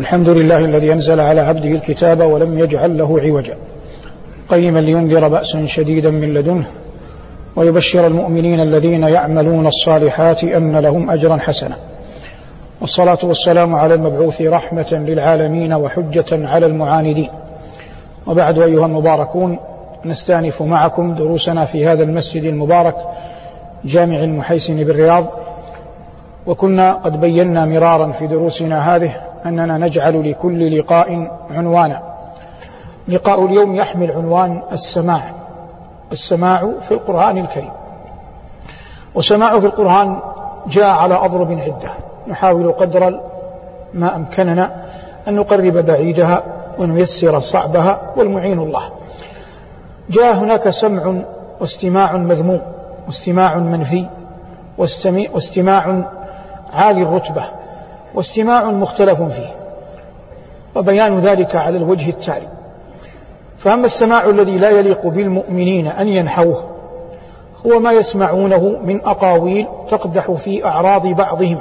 الحمد لله الذي أنزل على عبده الكتاب ولم يجعل له عوجا. قيما لينذر بأسا شديدا من لدنه ويبشر المؤمنين الذين يعملون الصالحات أن لهم أجرا حسنا. والصلاة والسلام على المبعوث رحمة للعالمين وحجة على المعاندين. وبعد أيها المباركون نستأنف معكم دروسنا في هذا المسجد المبارك جامع المحيسن بالرياض. وكنا قد بينا مرارا في دروسنا هذه أننا نجعل لكل لقاء عنوانا. لقاء اليوم يحمل عنوان السماع. السماع في القرآن الكريم. والسماع في القرآن جاء على أضرب عدة. نحاول قدر ما أمكننا أن نقرب بعيدها ونيسر صعبها والمعين الله. جاء هناك سمع واستماع مذموم واستماع منفي واستماع عالي الرتبة. واستماع مختلف فيه وبيان ذلك على الوجه التالي. فأما السماع الذي لا يليق بالمؤمنين أن ينحوه هو ما يسمعونه من أقاويل تقدح في أعراض بعضهم.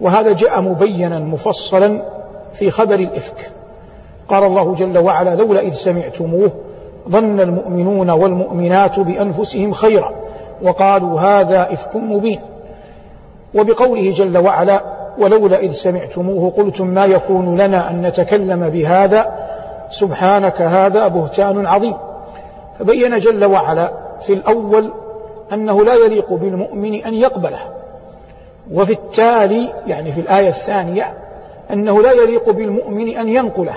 وهذا جاء مبينا مفصلا في خبر الإفك. قال الله جل وعلا لولا إذ سمعتموه ظن المؤمنون والمؤمنات بأنفسهم خيرا. وقالوا هذا إفك مبين. وبقوله جل وعلا ولولا إذ سمعتموه قلتم ما يكون لنا أن نتكلم بهذا؟ سبحانك هذا بهتان عظيم. فبين جل وعلا في الأول أنه لا يليق بالمؤمن أن يقبله. وفي التالي يعني في الآية الثانية أنه لا يليق بالمؤمن أن ينقله.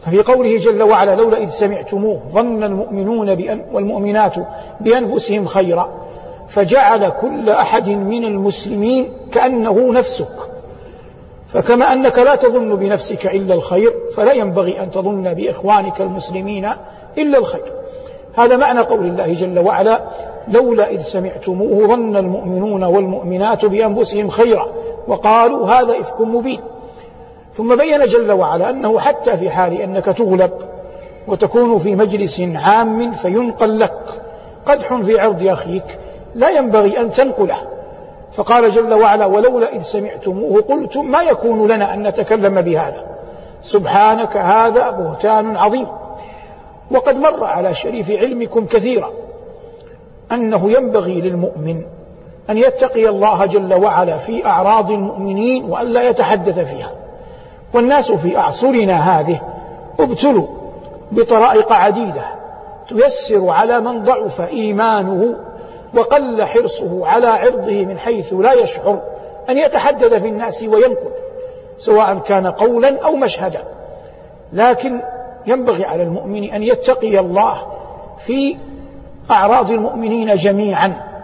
ففي قوله جل وعلا لولا إذ سمعتموه ظن المؤمنون بأن والمؤمنات بأنفسهم خيرا. فجعل كل أحد من المسلمين كأنه نفسك. فكما أنك لا تظن بنفسك إلا الخير فلا ينبغي أن تظن بإخوانك المسلمين إلا الخير. هذا معنى قول الله جل وعلا لولا إذ سمعتموه ظن المؤمنون والمؤمنات بأنفسهم خيرا وقالوا هذا إفك مبين. ثم بين جل وعلا أنه حتى في حال أنك تغلب وتكون في مجلس عام فينقل لك قدح في عرض أخيك لا ينبغي أن تنقله. فقال جل وعلا ولولا إذ سمعتموه قلتم ما يكون لنا أن نتكلم بهذا. سبحانك هذا بهتان عظيم. وقد مر على شريف علمكم كثيرا أنه ينبغي للمؤمن أن يتقي الله جل وعلا في أعراض المؤمنين وأن لا يتحدث فيها. والناس في أعصرنا هذه ابتلوا بطرائق عديدة تيسر على من ضعف إيمانه وقل حرصه على عرضه من حيث لا يشعر أن يتحدث في الناس وينقل سواء كان قولا أو مشهدا. لكن ينبغي على المؤمن أن يتقي الله في أعراض المؤمنين جميعا.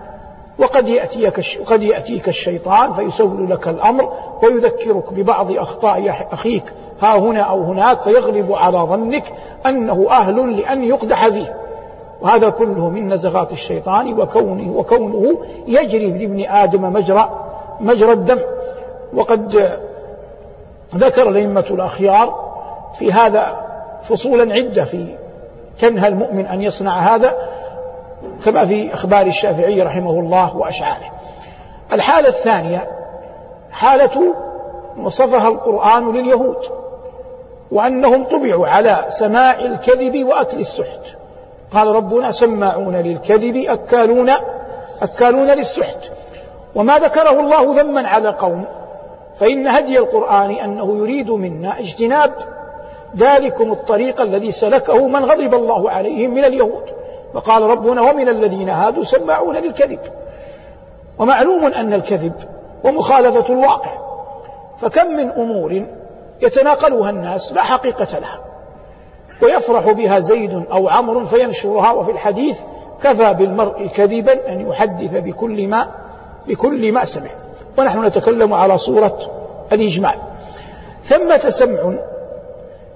وقد يأتيك وقد يأتيك الشيطان فيسول لك الأمر ويذكرك ببعض أخطاء أخيك ها هنا أو هناك فيغلب على ظنك أنه أهل لأن يقدح فيه وهذا كله من نزغات الشيطان وكونه وكونه يجري لابن آدم مجرى مجرى الدم. وقد ذكر الأئمة الأخيار في هذا فصولا عدة في تنهى المؤمن أن يصنع هذا كما في أخبار الشافعي رحمه الله وأشعاره. الحالة الثانية حالة وصفها القرآن لليهود وأنهم طبعوا على سماع الكذب وأكل السحت. قال ربنا سماعون للكذب أكالون أكالون للسحت. وما ذكره الله ذما على قوم. فإن هدي القرآن أنه يريد منا اجتناب ذلكم الطريق الذي سلكه من غضب الله عليهم من اليهود. وقال ربنا ومن الذين هادوا سماعون للكذب. ومعلوم أن الكذب ومخالفة الواقع. فكم من أمور يتناقلها الناس لا حقيقة لها. ويفرح بها زيد أو عمرو فينشرها وفي الحديث كفى بالمرء كذبا أن يحدث بكل ما بكل ما سمع. ونحن نتكلم على صورة الإجمال. ثمة سمع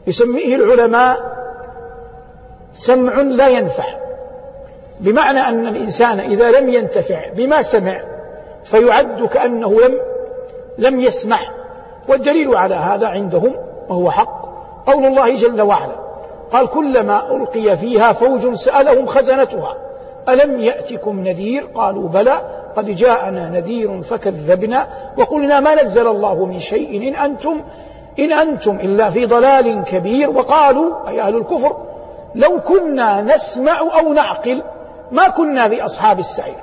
يسميه العلماء سمع لا ينفع بمعنى أن الإنسان إذا لم ينتفع بما سمع فيعد كأنه لم لم يسمع. والدليل على هذا عندهم وهو حق قول الله جل وعلا. قال كلما ألقي فيها فوج سألهم خزنتها. ألم يأتكم نذير؟ قالوا بلى قد جاءنا نذير فكذبنا وقلنا ما نزل الله من شيء إن أنتم إن أنتم إلا في ضلال كبير. وقالوا أي أهل الكفر لو كنا نسمع أو نعقل ما كنا في أصحاب السعير.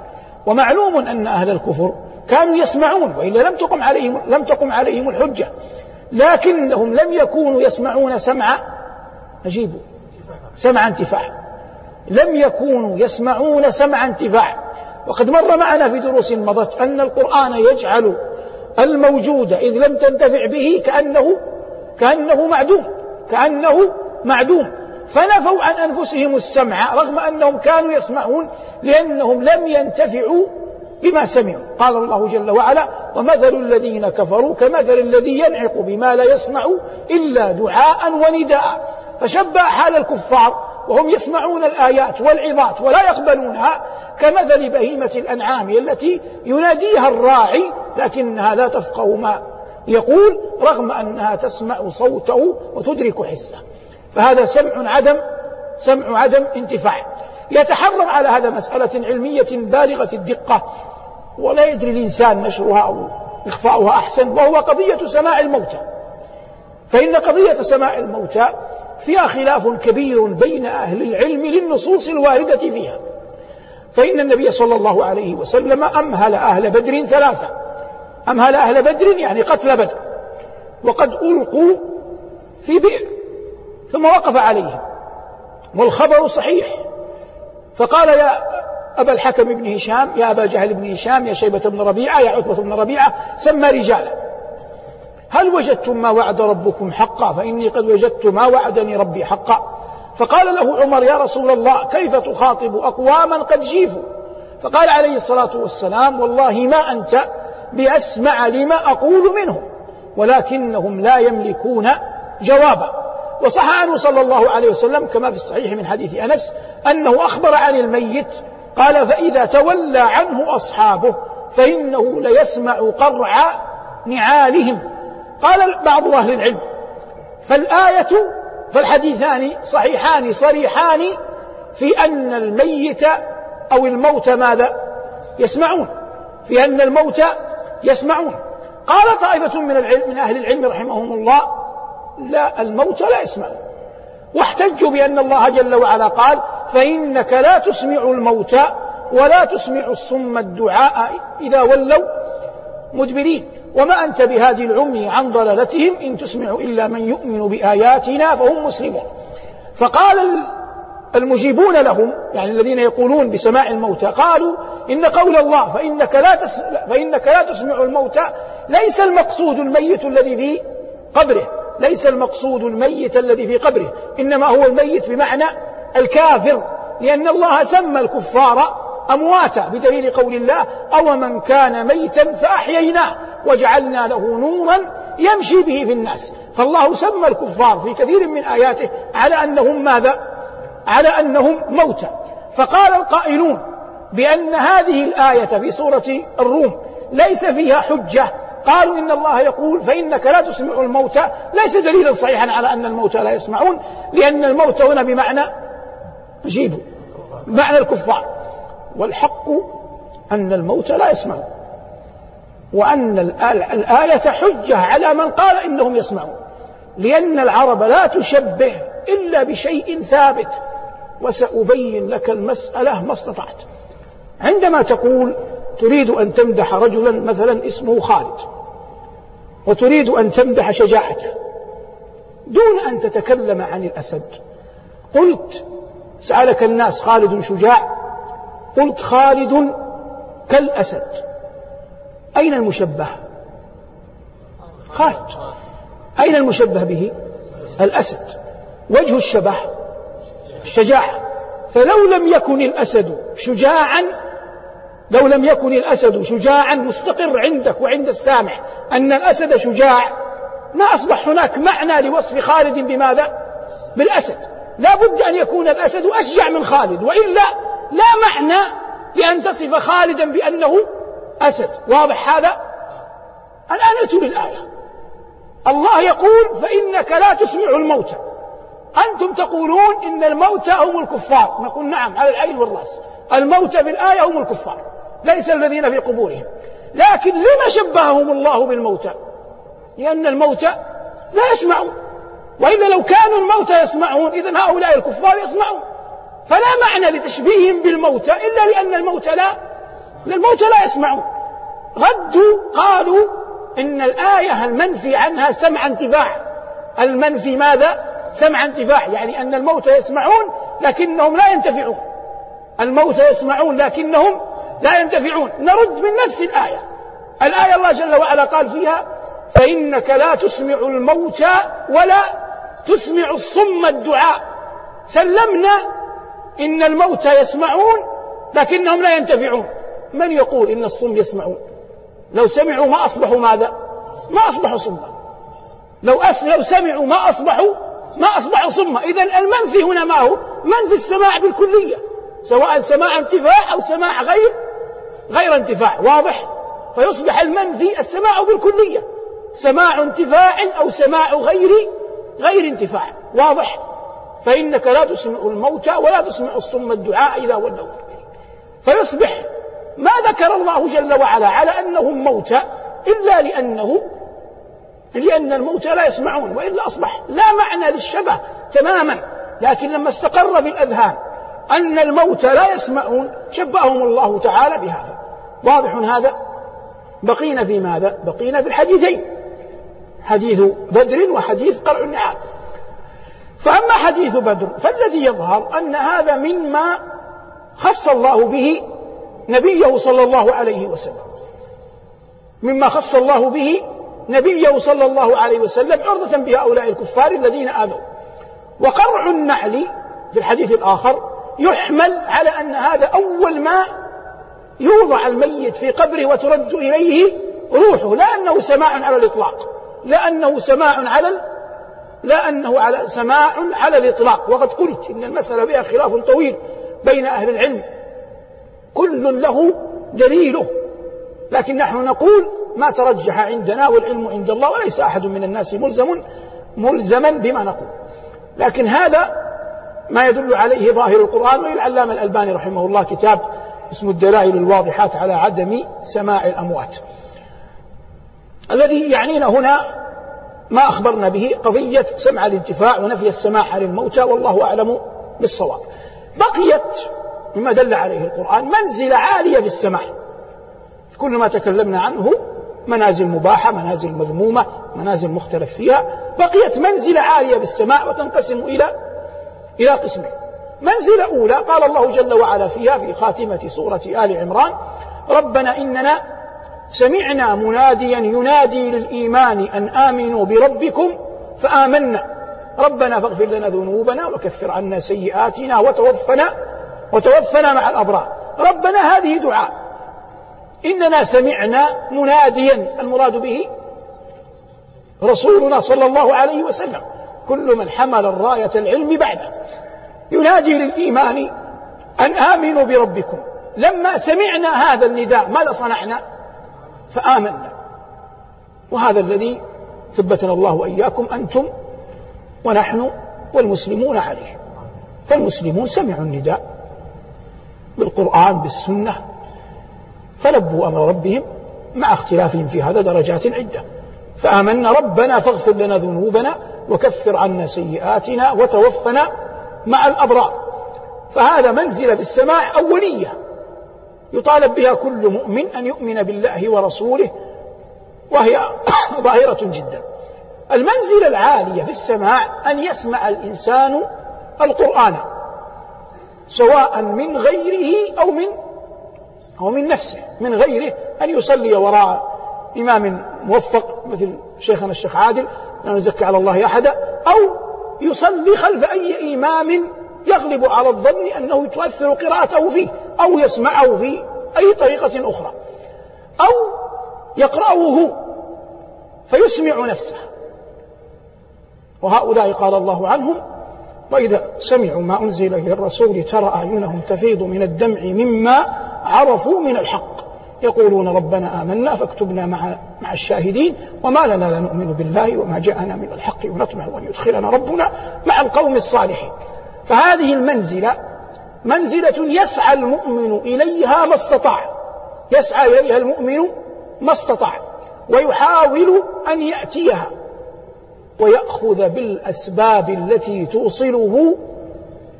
ومعلوم أن أهل الكفر كانوا يسمعون وإلا لم تقم عليهم لم تقم عليهم الحجة. لكنهم لم يكونوا يسمعون سمع أجيبوا سمع انتفاع لم يكونوا يسمعون سمع انتفاع وقد مر معنا في دروس مضت أن القرآن يجعل الموجود إذ لم تنتفع به كأنه كأنه معدوم. كأنه معدوم. فنفوا عن أنفسهم السمع رغم أنهم كانوا يسمعون لأنهم لم ينتفعوا بما سمعوا. قال الله جل وعلا ومثل الذين كفروا كمثل الذي ينعق بما لا يسمع إلا دعاء ونداء. فشبه حال الكفار وهم يسمعون الآيات والعظات ولا يقبلونها كمثل بهيمة الأنعام التي يناديها الراعي لكنها لا تفقه ما يقول رغم أنها تسمع صوته وتدرك حسه. فهذا سمع عدم سمع عدم انتفاع. يتحرر على هذا مسألة علمية بالغة الدقة ولا يدري الإنسان نشرها أو إخفاؤها أحسن وهو قضية سماع الموتى. فإن قضية سماع الموتى فيها خلاف كبير بين أهل العلم للنصوص الواردة فيها. فإن النبي صلى الله عليه وسلم أمهل أهل بدر ثلاثة. أمهل أهل بدر يعني قتل بدر. وقد ألقوا في بئر. ثم وقف عليهم. والخبر صحيح. فقال يا أبا الحكم بن هشام يا أبا جهل بن هشام يا شيبة بن ربيعة يا عتبة بن ربيعة سمى رجالا. هل وجدتم ما وعد ربكم حقا؟ فإني قد وجدت ما وعدني ربي حقا. فقال له عمر يا رسول الله كيف تخاطب أقواما قد جيفوا؟ فقال عليه الصلاة والسلام والله ما أنت بأسمع لما أقول منهم ولكنهم لا يملكون جوابا. وصح عنه صلى الله عليه وسلم كما في الصحيح من حديث أنس أنه أخبر عن الميت قال فإذا تولى عنه أصحابه فإنه ليسمع قرع نعالهم. قال بعض أهل العلم فالآية فالحديثان صحيحان صريحان في أن الميت أو الموت ماذا؟ يسمعون. في أن الموت يسمعون. قال طائفة من العلم من أهل العلم رحمهم الله لا الموت لا يسمعون واحتجوا بأن الله جل وعلا قال فإنك لا تسمع الموتى ولا تسمع الصم الدعاء إذا ولوا مدبرين. وما أنت بهادي العمي عن ضلالتهم إن تسمع إلا من يؤمن بآياتنا فهم مسلمون. فقال المجيبون لهم يعني الذين يقولون بسماع الموتى قالوا إن قول الله فإنك لا تس فإنك لا تسمع الموتى ليس المقصود الميت الذي في قبره ليس المقصود الميت الذي في قبره إنما هو الميت بمعنى الكافر لأن الله سمى الكفار أمواتا بدليل قول الله أو من كان ميتا فأحييناه وجعلنا له نورا يمشي به في الناس. فالله سمى الكفار في كثير من آياته على أنهم ماذا؟ على أنهم موتى. فقال القائلون بأن هذه الآية في سورة الروم ليس فيها حجة. قالوا إن الله يقول فإنك لا تسمع الموتى. ليس دليلا صحيحا على أن الموتى لا يسمعون لأن الموت هنا بمعنى جيبوا بمعنى الكفار. والحق أن الموت لا يسمعون وأن الآية حجة على من قال إنهم يسمعون لأن العرب لا تشبه إلا بشيء ثابت وسأبين لك المسألة ما استطعت. عندما تقول تريد أن تمدح رجلا مثلا اسمه خالد وتريد أن تمدح شجاعته دون أن تتكلم عن الأسد قلت سألك الناس خالد شجاع قلت خالد كالأسد. أين المشبه؟ خالد أين المشبه به؟ الأسد. وجه الشبه؟ الشجاعة فلو لم يكن الأسد شجاعا لو لم يكن الأسد شجاعا مستقر عندك وعند السامع أن الأسد شجاع ما أصبح هناك معنى لوصف خالد بماذا؟ بالأسد. لا بد أن يكون الأسد أشجع من خالد وإلا لا معنى لأن تصف خالدا بأنه أسد. واضح هذا؟ الآن أتوا بالآية. الله يقول فإنك لا تسمع الموتى. أنتم تقولون إن الموتى هم الكفار. نقول نعم على العين والرأس. الموتى في الآية هم الكفار ليس الذين في قبورهم. لكن لما شبههم الله بالموتى؟ لأن الموتى لا يسمعون. وإلا لو كانوا الموتى يسمعون إذا هؤلاء الكفار يسمعون. فلا معنى لتشبيههم بالموتى إلا لأن الموتى لا الموتى لا يسمعون. ردوا قالوا إن الآية المنفي عنها سمع انتفاع. المنفي ماذا؟ سمع انتفاع يعني أن الموتى يسمعون لكنهم لا ينتفعون. الموتى يسمعون لكنهم لا ينتفعون. نرد من نفس الآية. الآية الله جل وعلا قال فيها فإنك لا تسمع الموتى ولا تسمع الصم الدعاء. سلمنا إن الموتى يسمعون لكنهم لا ينتفعون. من يقول إن الصم يسمعون؟ لو سمعوا ما أصبحوا ماذا؟ ما أصبحوا صما لو, أس... لو سمعوا ما أصبحوا ما أصبحوا صما إذا المنفي هنا ما هو؟ منفي السماع بالكلية. سواء سماع انتفاع أو سماع غير غير انتفاع. واضح؟ فيصبح المنفي السماع بالكلية. سماع انتفاع أو سماع غير غير انتفاع. واضح؟ فإنك لا تسمع الموتى ولا تسمع الصم الدعاء إذا ولوا فيصبح ما ذكر الله جل وعلا على أنهم موتى إلا لأنه لأن الموتى لا يسمعون وإلا أصبح لا معنى للشبه تماما. لكن لما استقر بالأذهان أن الموتى لا يسمعون شبههم الله تعالى بهذا. واضح هذا؟ بقينا في ماذا؟ بقينا في الحديثين. حديث بدر وحديث قرع النعال. فأما حديث بدر فالذي يظهر أن هذا مما خص الله به نبيه صلى الله عليه وسلم. مما خص الله به نبيه صلى الله عليه وسلم عرضة بهؤلاء الكفار الذين آذوا وقرع النعل في الحديث الآخر يحمل على أن هذا أول ما يوضع الميت في قبره وترد إليه روحه لا أنه سماع على الإطلاق لا أنه سماع على لا أنه على سماع على الإطلاق. وقد قلت إن المسألة فيها خلاف طويل بين أهل العلم. كل له دليله. لكن نحن نقول ما ترجح عندنا والعلم عند الله وليس أحد من الناس ملزم ملزما بما نقول. لكن هذا ما يدل عليه ظاهر القرآن وللعلامة الألباني رحمه الله كتاب اسمه الدلائل الواضحات على عدم سماع الأموات. الذي يعنينا هنا ما أخبرنا به قضية سمع الانتفاع ونفي السماع عن الموتى والله أعلم بالصواب. بقيت مما دل عليه القرآن منزلة عالية في السماع. كل ما تكلمنا عنه منازل مباحة منازل مذمومة منازل مختلف فيها. بقيت منزلة عالية بالسماع وتنقسم إلى إلى قسمين. منزلة أولى قال الله جل وعلا فيها في خاتمة سورة آل عمران ربنا إننا سمعنا مناديا ينادي للإيمان أن آمنوا بربكم فآمنا. ربنا فاغفر لنا ذنوبنا وكفر عنا سيئاتنا وتوفنا وتوفنا مع الأبرار. ربنا هذه دعاء. إننا سمعنا مناديا. المراد به رسولنا صلى الله عليه وسلم. كل من حمل الراية العلم بعده. ينادي للإيمان أن آمنوا بربكم. لما سمعنا هذا النداء ماذا صنعنا؟ فآمنا. وهذا الذي ثبتنا الله وإياكم أنتم ونحن والمسلمون عليه. فالمسلمون سمعوا النداء بالقرآن بالسنة فلبوا أمر ربهم مع اختلافهم في هذا درجات عدة. فآمنا ربنا فاغفر لنا ذنوبنا وكفر عنا سيئاتنا وتوفنا مع الأبرار. فهذا منزلة في السماع أولية. يطالب بها كل مؤمن أن يؤمن بالله ورسوله وهي ظاهرة جدا. المنزلة العالية في السماع أن يسمع الإنسان القرآن سواء من غيره أو من أو من نفسه من غيره أن يصلي وراء إمام موفق مثل شيخنا الشيخ عادل لا نزكي على الله أحدا أو يصلي خلف أي إمام يغلب على الظن أنه تؤثر قراءته فيه. أو يسمعه في أي طريقة أخرى أو يقرأه فيسمع نفسه. وهؤلاء قال الله عنهم وإذا سمعوا ما أنزل إلى الرسول ترى أعينهم تفيض من الدمع مما عرفوا من الحق. يقولون ربنا آمنا فاكتبنا مع مع الشاهدين وما لنا لا نؤمن بالله وما جاءنا من الحق ونطمع أن يدخلنا ربنا مع القوم الصالحين. فهذه المنزلة منزلة يسعى المؤمن إليها ما استطاع. يسعى إليها المؤمن ما استطاع. ويحاول أن يأتيها. ويأخذ بالأسباب التي توصله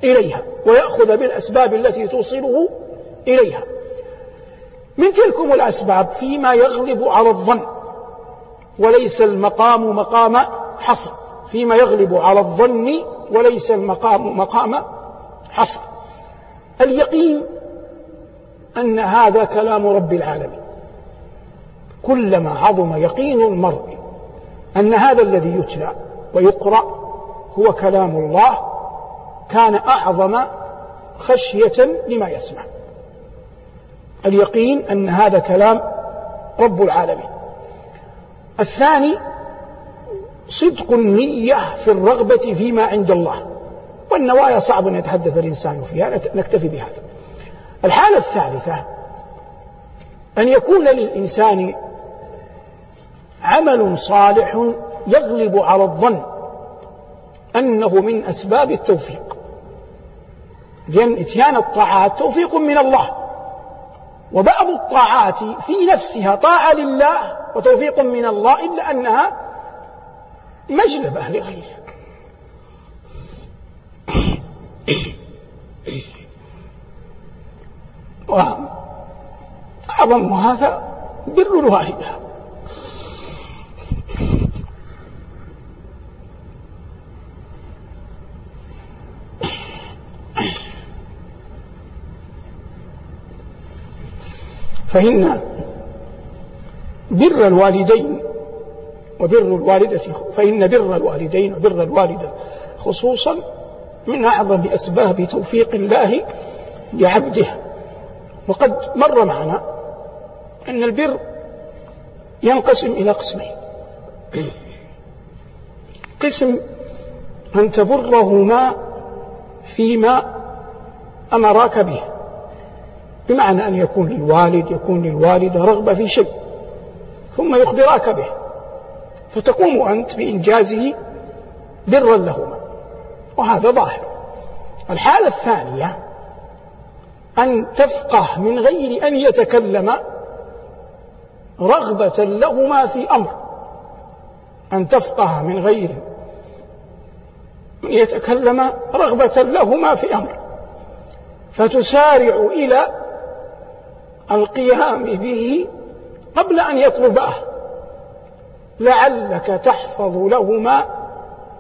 إليها. ويأخذ بالأسباب التي توصله إليها. من تلكم الأسباب فيما يغلب على الظن. وليس المقام مقام حصر. فيما يغلب على الظن وليس المقام مقام حصر. اليقين أن هذا كلام رب العالمين. كلما عظم يقين المرء أن هذا الذي يتلى ويقرأ هو كلام الله كان أعظم خشية لما يسمع. اليقين أن هذا كلام رب العالمين. الثاني صدق النية في الرغبة فيما عند الله. والنوايا صعب أن يتحدث الإنسان فيها نكتفي بهذا. الحالة الثالثة أن يكون للإنسان عمل صالح يغلب على الظن أنه من أسباب التوفيق. لأن إتيان الطاعات توفيق من الله. وبعض الطاعات في نفسها طاعة لله وتوفيق من الله إلا أنها مجلبة لغيره وأعظم هذا بر الوالدة فإن بر الوالدين وبر الوالدة فإن بر الوالدين وبر الوالدة خصوصا من أعظم أسباب توفيق الله لعبده. وقد مر معنا أن البر ينقسم إلى قسمين. قسم أن تبرهما فيما أمراك به. بمعنى أن يكون للوالد يكون للوالدة رغبة في شيء ثم يخبراك به. فتقوم أنت بإنجازه برا لهما. وهذا ظاهر. الحالة الثانية أن تفقه من غير أن يتكلم رغبة لهما في أمر. أن تفقه من غير أن يتكلم رغبة لهما في أمر. فتسارع إلى القيام به قبل أن يطلباه لعلك تحفظ لهما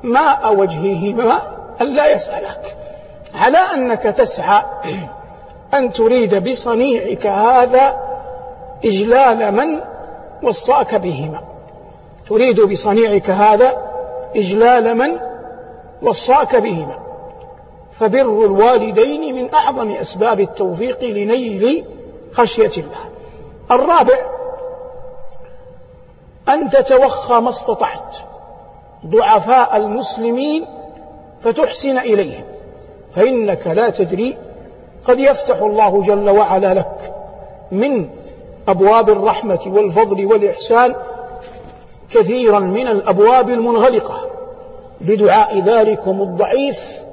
ماء وجههما ألا يسألك. على أنك تسعى أن تريد بصنيعك هذا إجلال من وصاك بهما. تريد بصنيعك هذا إجلال من وصاك بهما. فبر الوالدين من أعظم أسباب التوفيق لنيل خشية الله. الرابع أن تتوخى ما استطعت. ضعفاء المسلمين فتحسن إليهم. فإنك لا تدري قد يفتح الله جل وعلا لك من أبواب الرحمة والفضل والإحسان كثيرا من الأبواب المنغلقة. بدعاء ذلكم الضعيف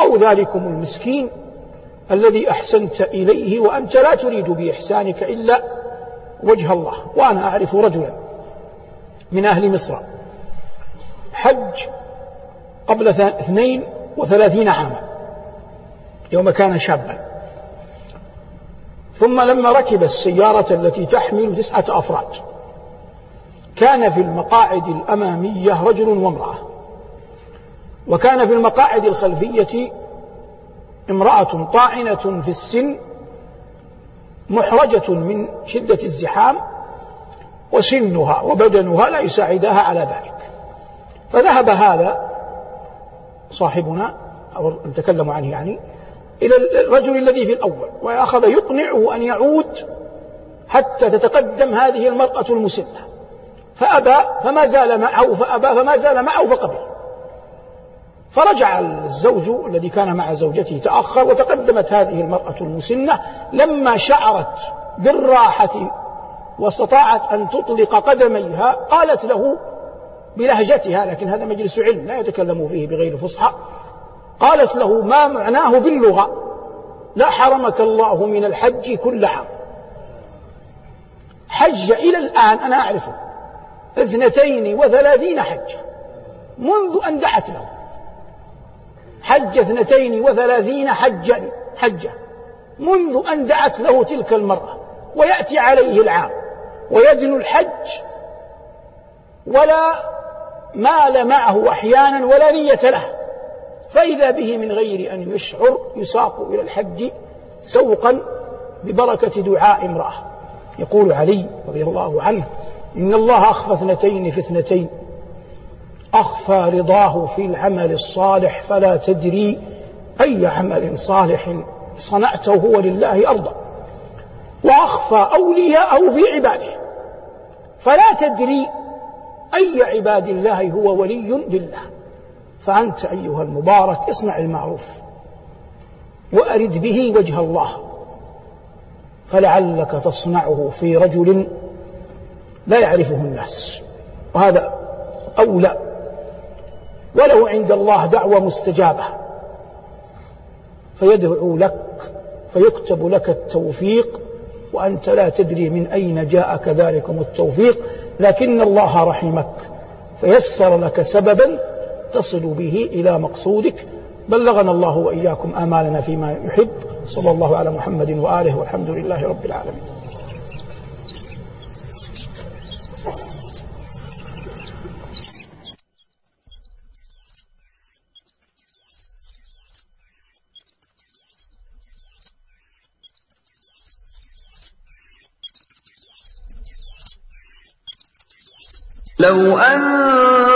أو ذلكم المسكين الذي أحسنت إليه وأنت لا تريد بإحسانك إلا وجه الله. وأنا أعرف رجلا من أهل مصر حج قبل اثنين وثلاثين عاما. يوم كان شابا. ثم لما ركب السيارة التي تحمل تسعة أفراد كان في المقاعد الأمامية رجل وامرأة. وكان في المقاعد الخلفية امرأة طاعنة في السن محرجة من شدة الزحام وسنها وبدنها لا يساعدها على ذلك. فذهب هذا صاحبنا أو نتكلم عنه يعني إلى الرجل الذي في الأول وأخذ يقنعه أن يعود حتى تتقدم هذه المرأة المسنة. فأبى فما زال معه فأبى فما زال معه فقبل. فرجع الزوج الذي كان مع زوجته تأخر وتقدمت هذه المرأة المسنة. لما شعرت بالراحة واستطاعت أن تطلق قدميها قالت له بلهجتها لكن هذا مجلس علم لا يتكلم فيه بغير فصحى قالت له ما معناه باللغة؟ لا حرمك الله من الحج كل عام حج إلى الآن أنا أعرفه. اثنتين وثلاثين حجة منذ أن دعت له. حج اثنتين وثلاثين حجا حجة. منذ أن دعت له تلك المرأة ويأتي عليه العام. ويدن الحج. ولا مال معه أحيانا ولا نية له. فإذا به من غير أن يشعر يساق إلى الحج سوقا ببركة دعاء امرأة. يقول علي رضي الله عنه إن الله أخفى اثنتين في اثنتين. أخفى رضاه في العمل الصالح فلا تدري أي عمل صالح صنعته هو لله أرضا وأخفى أولياءه في عباده. فلا تدري أي عباد الله هو ولي لله. فأنت أيها المبارك اصنع المعروف وأرد به وجه الله فلعلك تصنعه في رجل لا يعرفه الناس. وهذا أولى. وله عند الله دعوة مستجابة فيدعو لك فيكتب لك التوفيق وأنت لا تدري من أين جاءك ذلكم التوفيق لكن الله رحمك فيسر لك سببا تصل به إلى مقصودك. بلغنا الله وإياكم آمالنا فيما يحب. صلى الله على محمد وآله والحمد لله رب العالمين. لو أنزلنا